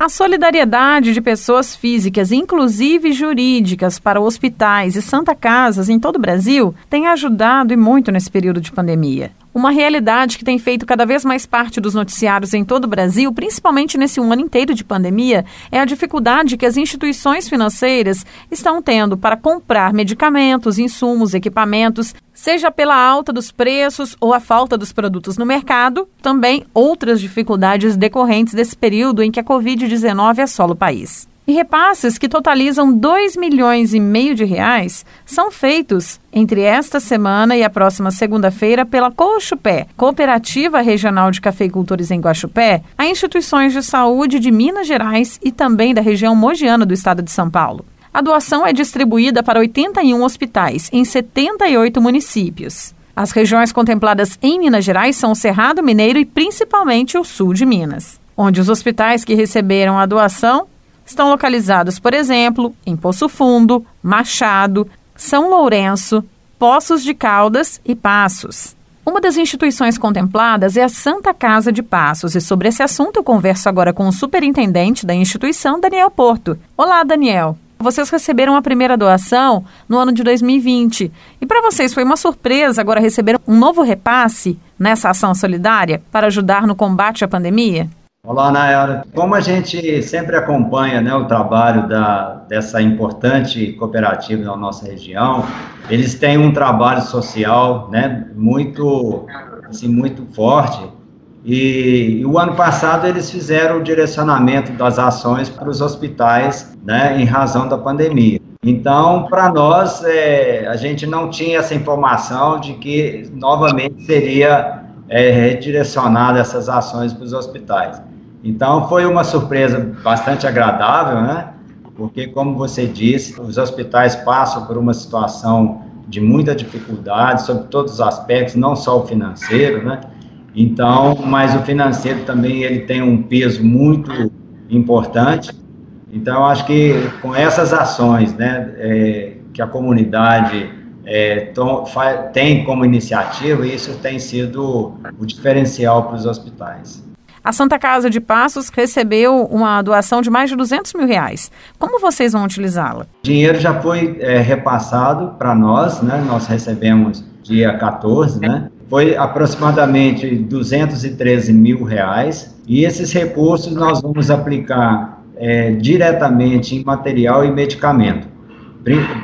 A solidariedade de pessoas físicas, inclusive jurídicas, para hospitais e santa casas em todo o Brasil tem ajudado e muito nesse período de pandemia. Uma realidade que tem feito cada vez mais parte dos noticiários em todo o Brasil, principalmente nesse um ano inteiro de pandemia, é a dificuldade que as instituições financeiras estão tendo para comprar medicamentos, insumos, equipamentos, seja pela alta dos preços ou a falta dos produtos no mercado, também outras dificuldades decorrentes desse período em que a Covid-19 assola o país. E repasses que totalizam 2 milhões e meio de reais são feitos entre esta semana e a próxima segunda-feira pela Cochupé, Cooperativa Regional de Cafeicultores em Guaxupé, a instituições de saúde de Minas Gerais e também da região mogiana do estado de São Paulo. A doação é distribuída para 81 hospitais em 78 municípios. As regiões contempladas em Minas Gerais são o Cerrado Mineiro e principalmente o sul de Minas, onde os hospitais que receberam a doação estão localizados, por exemplo, em Poço Fundo, Machado, São Lourenço, Poços de Caldas e Passos. Uma das instituições contempladas é a Santa Casa de Passos, e sobre esse assunto eu converso agora com o superintendente da instituição, Daniel Porto. Olá, Daniel. Vocês receberam a primeira doação no ano de 2020. E para vocês foi uma surpresa agora receber um novo repasse nessa ação solidária para ajudar no combate à pandemia? Olá, Nayara. Como a gente sempre acompanha né, o trabalho da, dessa importante cooperativa na nossa região, eles têm um trabalho social né, muito, assim, muito forte. E, e, o ano passado eles fizeram o direcionamento das ações para os hospitais né, em razão da pandemia. Então, para nós, é, a gente não tinha essa informação de que novamente seria é, redirecionada essas ações para os hospitais. Então foi uma surpresa bastante agradável, né? Porque, como você disse, os hospitais passam por uma situação de muita dificuldade sobre todos os aspectos, não só o financeiro, né? Então, mas o financeiro também ele tem um peso muito importante. Então, acho que com essas ações, né, é, que a comunidade é, tem como iniciativa, isso tem sido o diferencial para os hospitais. A Santa Casa de Passos recebeu uma doação de mais de 200 mil reais. Como vocês vão utilizá-la? O dinheiro já foi é, repassado para nós, né? Nós recebemos dia 14, né? Foi aproximadamente 213 mil reais. E esses recursos nós vamos aplicar é, diretamente em material e medicamento.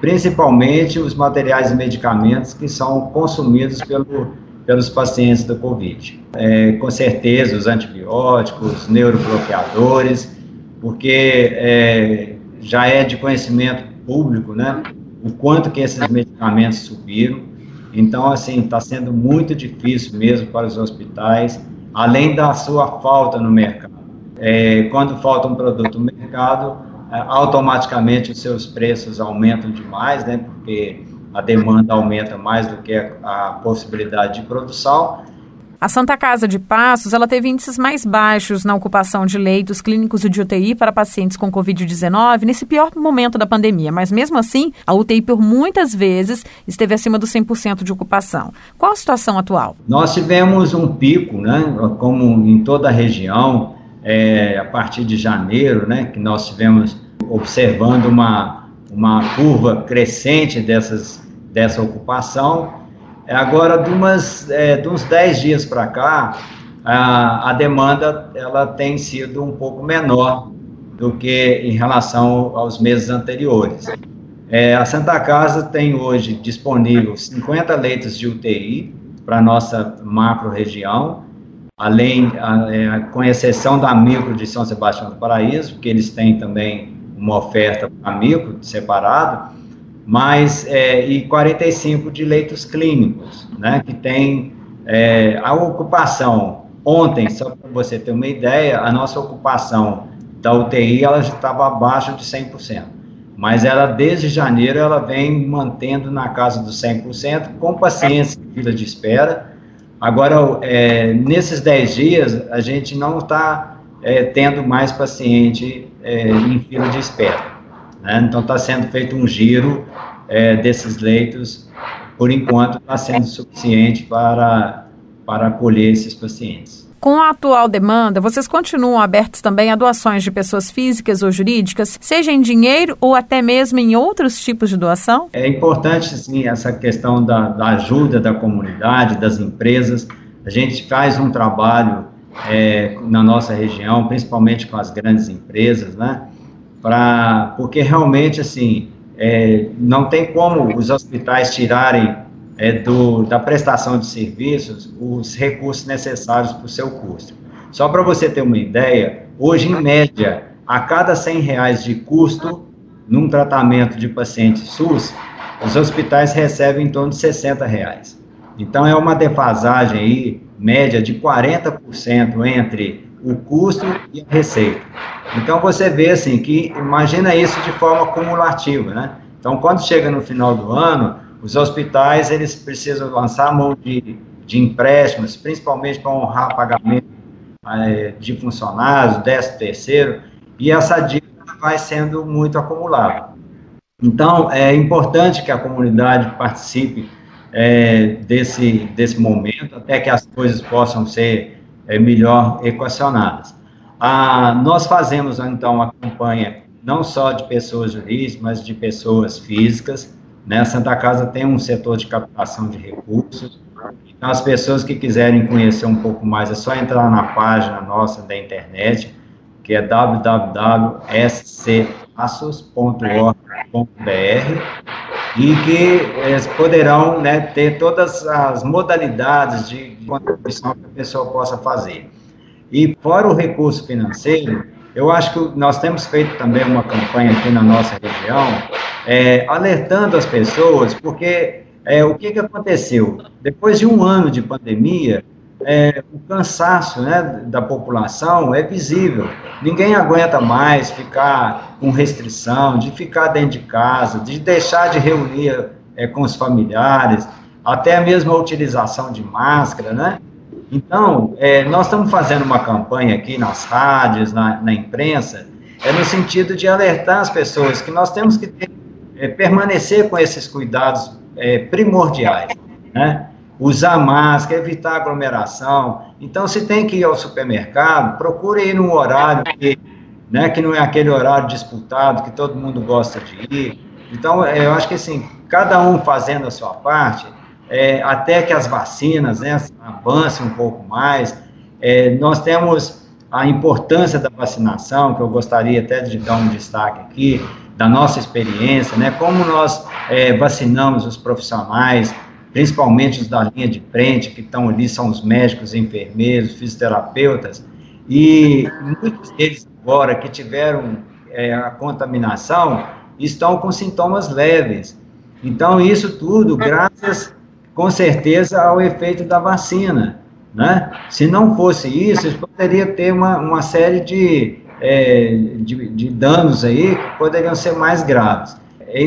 Principalmente os materiais e medicamentos que são consumidos pelo pelos pacientes do Covid. É, com certeza, os antibióticos, neurobloqueadores, porque é, já é de conhecimento público, né, o quanto que esses medicamentos subiram. Então, assim, está sendo muito difícil mesmo para os hospitais, além da sua falta no mercado. É, quando falta um produto no mercado, é, automaticamente os seus preços aumentam demais, né, porque a demanda aumenta mais do que a, possibilidade de produção. A Santa Casa de Passos ela teve índices mais baixos na ocupação de leitos clínicos e de UTI para pacientes com Covid-19 nesse pior momento da pandemia, mas mesmo assim, a UTI por muitas vezes esteve acima dos 100% de ocupação. Qual a situação atual? Nós tivemos um pico, né, como em toda a região, é, a partir de janeiro, né, que nós tivemos observando uma, uma curva crescente dessas dessa ocupação. É, agora, de, umas, é, de uns 10 dias para cá, a, a, demanda ela tem sido um pouco menor do que em relação aos meses anteriores. É, a Santa Casa tem hoje disponível 50 leitos de UTI para a nossa macro-região, além, a, é, com exceção da micro de São Sebastião do Paraíso, que eles têm também uma oferta micro separado, mas é, e 45 de leitos clínicos, né, que tem é, a ocupação. Ontem, só para você ter uma ideia, a nossa ocupação da UTI ela já estava abaixo de 100%, mas ela desde janeiro ela vem mantendo na casa dos 100% com em fila de espera. Agora, é, nesses 10 dias, a gente não está é, tendo mais paciente é, em fila de espera. Né? Então, está sendo feito um giro é, desses leitos, por enquanto, está sendo suficiente para, para acolher esses pacientes. Com a atual demanda, vocês continuam abertos também a doações de pessoas físicas ou jurídicas, seja em dinheiro ou até mesmo em outros tipos de doação? É importante, sim, essa questão da, da ajuda da comunidade, das empresas. A gente faz um trabalho é, na nossa região, principalmente com as grandes empresas, né? Pra, porque realmente, assim, é, não tem como os hospitais tirarem é, do, da prestação de serviços os recursos necessários para o seu custo. Só para você ter uma ideia, hoje, em média, a cada 100 reais de custo num tratamento de paciente SUS, os hospitais recebem em torno de 60 reais. Então, é uma defasagem aí, média de 40% entre o custo e a receita. Então, você vê, assim, que imagina isso de forma cumulativa, né? Então, quando chega no final do ano, os hospitais, eles precisam lançar mão de, de empréstimos, principalmente para honrar pagamento é, de funcionários, décimo terceiro, e essa dívida vai sendo muito acumulada. Então, é importante que a comunidade participe é, desse, desse momento, até que as coisas possam ser é, melhor equacionadas. Ah, nós fazemos, então, a campanha não só de pessoas jurídicas, mas de pessoas físicas, né? A Santa Casa tem um setor de captação de recursos. Então, as pessoas que quiserem conhecer um pouco mais, é só entrar na página nossa da internet, que é www.scpassos.org.br e que eles poderão né, ter todas as modalidades de contribuição que a pessoa possa fazer. E fora o recurso financeiro, eu acho que nós temos feito também uma campanha aqui na nossa região, é, alertando as pessoas, porque é, o que, que aconteceu? Depois de um ano de pandemia, é, o cansaço né, da população é visível. Ninguém aguenta mais ficar com restrição, de ficar dentro de casa, de deixar de reunir é, com os familiares, até mesmo a utilização de máscara, né? Então, é, nós estamos fazendo uma campanha aqui nas rádios, na, na, imprensa, é no sentido de alertar as pessoas que nós temos que ter, é, permanecer com esses cuidados é, primordiais, né? Usar máscara, evitar aglomeração. Então, se tem que ir ao supermercado, procure ir num horário que, né, que não é aquele horário disputado, que todo mundo gosta de ir. Então, é, eu acho que assim, cada um fazendo a sua parte, é, até que as vacinas né, avancem um pouco mais. É, nós temos a importância da vacinação, que eu gostaria até de dar um destaque aqui, da nossa experiência, né, como nós é, vacinamos os profissionais, principalmente os da linha de frente, que estão ali, são os médicos, enfermeiros, fisioterapeutas, e muitos deles agora que tiveram é, a contaminação estão com sintomas leves. Então, isso tudo graças com certeza ao efeito da vacina, né? Se não fosse isso, poderia ter uma, uma série de, é, de, de, danos aí que poderiam ser mais graves.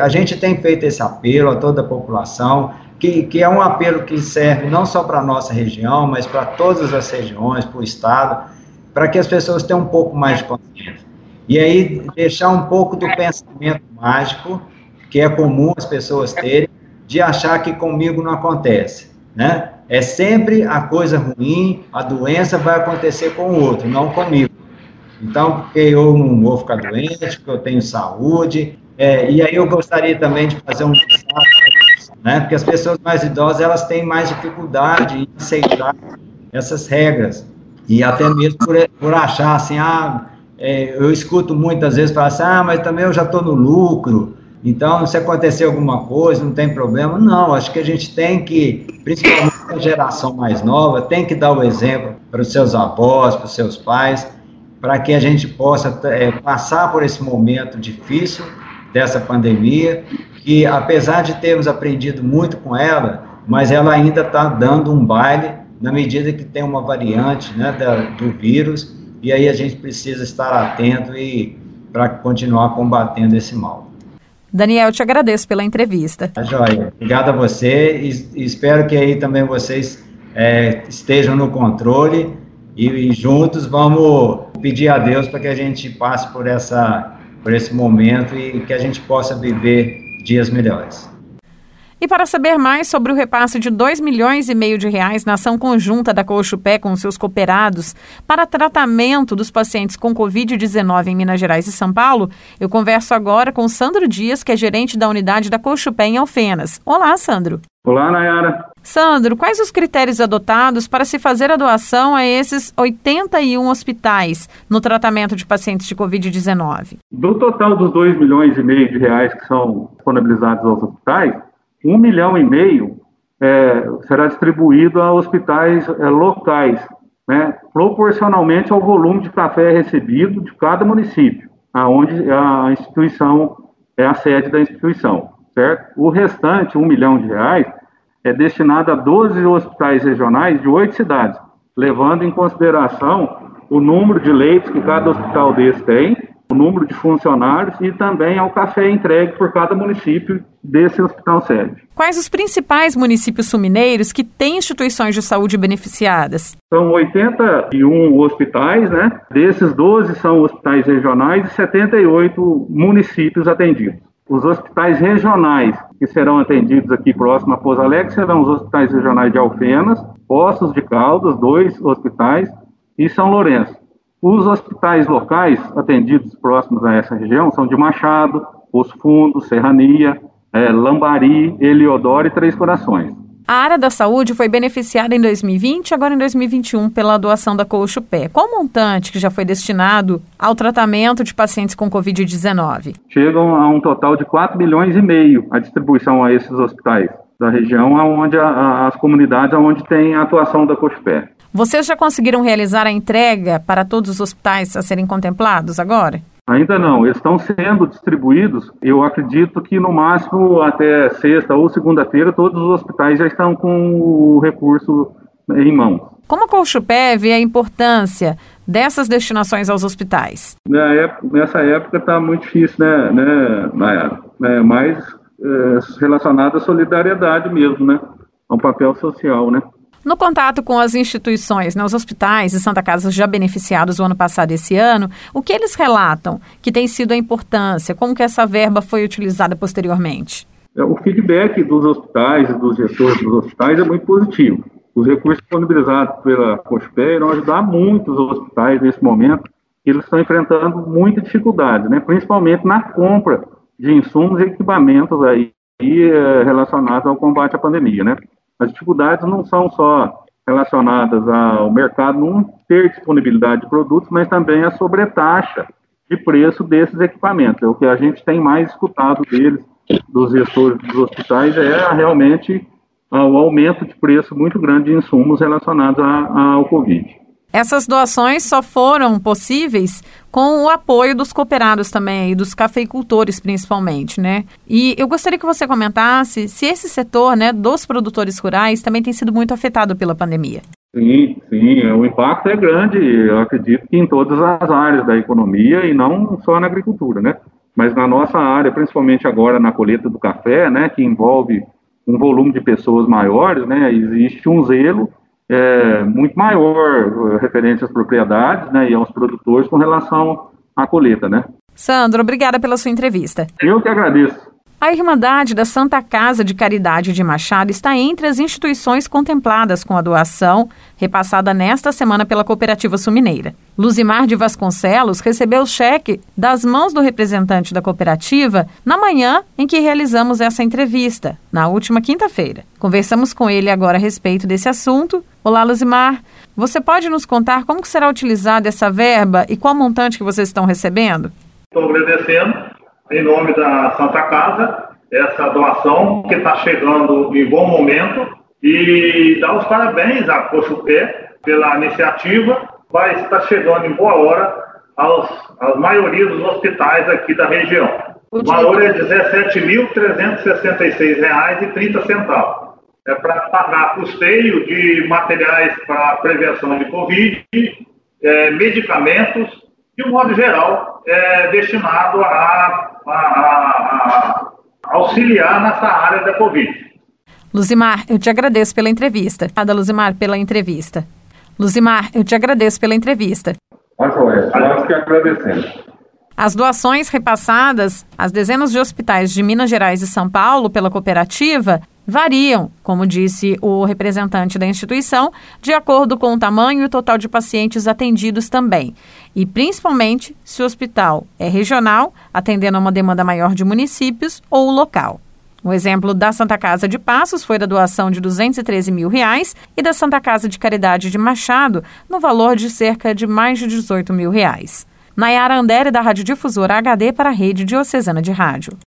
A gente tem feito esse apelo a toda a população, que, que é um apelo que serve não só para a nossa região, mas para todas as regiões, para o Estado, para que as pessoas tenham um pouco mais de consciência. E aí, deixar um pouco do pensamento mágico, que é comum as pessoas terem, de achar que comigo não acontece, né? É sempre a coisa ruim, a doença vai acontecer com o outro, não comigo. Então, porque eu não vou ficar doente, porque eu tenho saúde, é, e aí eu gostaria também de fazer um né? Porque as pessoas mais idosas elas têm mais dificuldade em aceitar essas regras e até mesmo por, por achar assim, ah, é, eu escuto muitas vezes falar assim, ah, mas também eu já estou no lucro, então, se acontecer alguma coisa, não tem problema. Não, acho que a gente tem que, principalmente a geração mais nova, tem que dar o exemplo para os seus avós, para os seus pais, para que a gente possa é, passar por esse momento difícil dessa pandemia, que apesar de termos aprendido muito com ela, mas ela ainda está dando um baile na medida que tem uma variante né, da, do vírus, e aí a gente precisa estar atento e para continuar combatendo esse mal. Daniel, eu te agradeço pela entrevista. Tá joia. Obrigado a você e, espero que aí também vocês é, estejam no controle e, e, juntos vamos pedir a Deus para que a gente passe por, essa, por esse momento e que a gente possa viver dias melhores. E para saber mais sobre o repasse de 2 milhões e meio de reais na ação conjunta da Cochupé com seus cooperados para tratamento dos pacientes com Covid-19 em Minas Gerais e São Paulo, eu converso agora com Sandro Dias, que é gerente da unidade da Cochupé em Alfenas. Olá, Sandro. Olá, Nayara. Sandro, quais os critérios adotados para se fazer a doação a esses 81 hospitais no tratamento de pacientes de Covid-19? Do total dos 2 milhões e meio de reais que são disponibilizados aos hospitais, um milhão e meio é, será distribuído a hospitais é, locais, né, proporcionalmente ao volume de café recebido de cada município, aonde a instituição é a sede da instituição, certo? O restante, um milhão de reais, é destinado a 12 hospitais regionais de oito cidades, levando em consideração o número de leitos que cada hospital desse tem o número de funcionários e também ao café entregue por cada município desse hospital sede. Quais os principais municípios sumineiros que têm instituições de saúde beneficiadas? São 81 hospitais, né? Desses 12 são hospitais regionais e 78 municípios atendidos. Os hospitais regionais que serão atendidos aqui próximo a Pouso Alegre serão os hospitais regionais de Alfenas, Poços de Caldas, dois hospitais, e São Lourenço. Os hospitais locais atendidos próximos a essa região são de Machado, Os Fundos, Serrania, é, Lambari, Eliodoro e Três Corações. A área da saúde foi beneficiada em 2020 e agora em 2021 pela doação da Coxo Pé. Qual o montante que já foi destinado ao tratamento de pacientes com Covid-19? Chegam a um total de 4 milhões e meio a distribuição a esses hospitais da região onde a, a, as comunidades onde tem a atuação da Coxo Pé. Vocês já conseguiram realizar a entrega para todos os hospitais a serem contemplados agora? Ainda não, eles estão sendo distribuídos. Eu acredito que no máximo até sexta ou segunda-feira todos os hospitais já estão com o recurso em mãos. Como a Colchupé vê a importância dessas destinações aos hospitais? Nessa época está muito difícil, né, né Nayara? É mais é, relacionado à solidariedade mesmo, né? A um papel social, né? No contato com as instituições, né, os hospitais e Santa Casa já beneficiados o ano passado e esse ano, o que eles relatam que tem sido a importância, como que essa verba foi utilizada posteriormente? É, o feedback dos hospitais e dos gestores dos hospitais é muito positivo. Os recursos disponibilizados pela COSPE irão ajudar muito os hospitais nesse momento, eles estão enfrentando muita dificuldade, né, principalmente na compra de insumos e equipamentos aí eh, relacionados ao combate à pandemia, né? As dificuldades não são só relacionadas ao mercado não ter disponibilidade de produtos, mas também a sobretaxa de preço desses equipamentos. É o que a gente tem mais escutado deles, dos gestores dos hospitais, é realmente o aumento de preço muito grande de insumos relacionados ao Covid. Essas doações só foram possíveis com o apoio dos cooperados também, e dos cafeicultores principalmente, né? E eu gostaria que você comentasse se esse setor, né, dos produtores rurais também tem sido muito afetado pela pandemia. Sim, sim, o impacto é grande, eu acredito que em todas as áreas da economia e não só na agricultura, né? Mas na nossa área, principalmente agora na colheita do café, né, que envolve um volume de pessoas maiores, né, existe um zelo é, muito maior referente às propriedades né, e aos produtores com relação à colheita, né? Sandro, obrigada pela sua entrevista. Eu que agradeço. A Irmandade da Santa Casa de Caridade de Machado está entre as instituições contempladas com a doação repassada nesta semana pela Cooperativa Sumineira. Luzimar de Vasconcelos recebeu o cheque das mãos do representante da cooperativa na manhã em que realizamos essa entrevista, na última quinta-feira. Conversamos com ele agora a respeito desse assunto. Olá, Luzimar. Você pode nos contar como será utilizada essa verba e qual montante que vocês estão recebendo? Estou agradecendo em nome da Santa Casa, essa doação que está chegando em bom momento e dar os parabéns à Cochupé pela iniciativa. Vai estar chegando em boa hora aos, às maioria dos hospitais aqui da região. O valor é R$ 17.366,30. É para pagar custeio de materiais para prevenção de Covid, é, medicamentos, de um modo geral, é destinado a a, a, a auxiliar nessa área da Covid. Luzimar, eu te agradeço pela entrevista. Obrigada, Luzimar, pela entrevista. Luzimar, eu te agradeço pela entrevista. Nós que agradecemos. As doações repassadas às dezenas de hospitais de Minas Gerais e São Paulo pela cooperativa variam, como disse o representante da instituição, de acordo com o tamanho e o total de pacientes atendidos também, e principalmente se o hospital é regional, atendendo a uma demanda maior de municípios, ou local. O exemplo da Santa Casa de Passos foi da doação de 213 mil reais e da Santa Casa de Caridade de Machado, no valor de cerca de mais de 18 mil reais. Nayara Andere, da Rádio Difusora HD para a Rede Diocesana de Rádio.